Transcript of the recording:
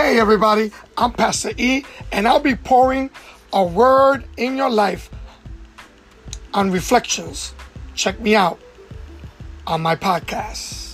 Hey, everybody, I'm Pastor E, and I'll be pouring a word in your life on reflections. Check me out on my podcast.